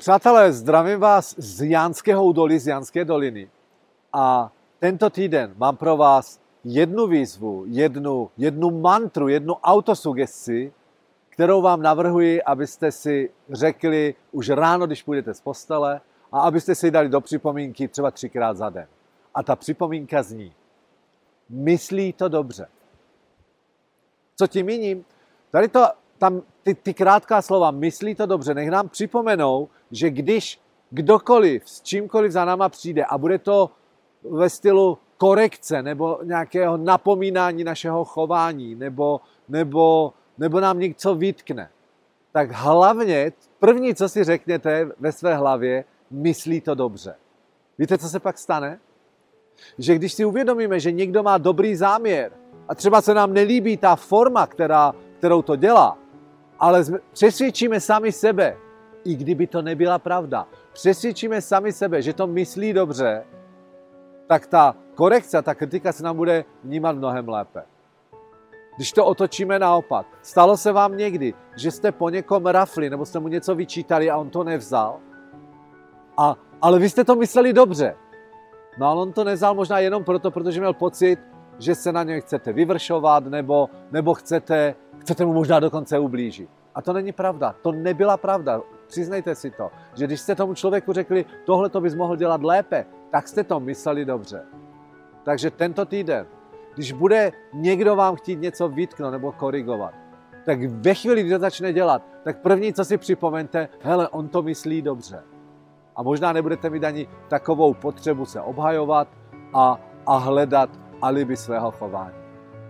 Přátelé, zdravím vás z Jánského údolí, z Jánské doliny. A tento týden mám pro vás jednu výzvu, jednu, jednu mantru, jednu autosugesti, kterou vám navrhuji, abyste si řekli už ráno, když půjdete z postele, a abyste si dali do připomínky třeba třikrát za den. A ta připomínka zní, myslí to dobře. Co tím míním? Tady to, tam ty, ty krátká slova, myslí to dobře, nech nám připomenou, že když kdokoliv s čímkoliv za náma přijde a bude to ve stylu korekce nebo nějakého napomínání našeho chování nebo, nebo, nebo nám něco vytkne, tak hlavně první, co si řekněte ve své hlavě, myslí to dobře. Víte, co se pak stane? Že když si uvědomíme, že někdo má dobrý záměr a třeba se nám nelíbí ta forma, která, kterou to dělá, ale přesvědčíme sami sebe, i kdyby to nebyla pravda, přesvědčíme sami sebe, že to myslí dobře, tak ta korekce, ta kritika se nám bude vnímat mnohem lépe. Když to otočíme naopak, stalo se vám někdy, že jste po někom rafli nebo jste mu něco vyčítali a on to nevzal? A, ale vy jste to mysleli dobře. No ale on to nevzal možná jenom proto, protože měl pocit, že se na něj chcete vyvršovat nebo, nebo chcete, chcete mu možná dokonce ublížit. A to není pravda. To nebyla pravda. Přiznejte si to, že když jste tomu člověku řekli, tohle to bys mohl dělat lépe, tak jste to mysleli dobře. Takže tento týden, když bude někdo vám chtít něco vytknout nebo korigovat, tak ve chvíli, kdy to začne dělat, tak první, co si připomeňte, hele, on to myslí dobře. A možná nebudete mít ani takovou potřebu se obhajovat a, a hledat alibi svého chování.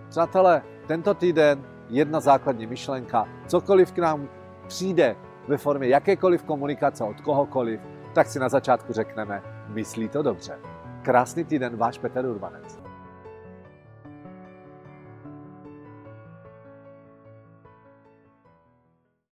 Přátelé, tento týden jedna základní myšlenka, cokoliv k nám přijde ve formě jakékoliv komunikace od kohokoliv, tak si na začátku řekneme, myslí to dobře. Krásný týden, váš Petr Urbanec.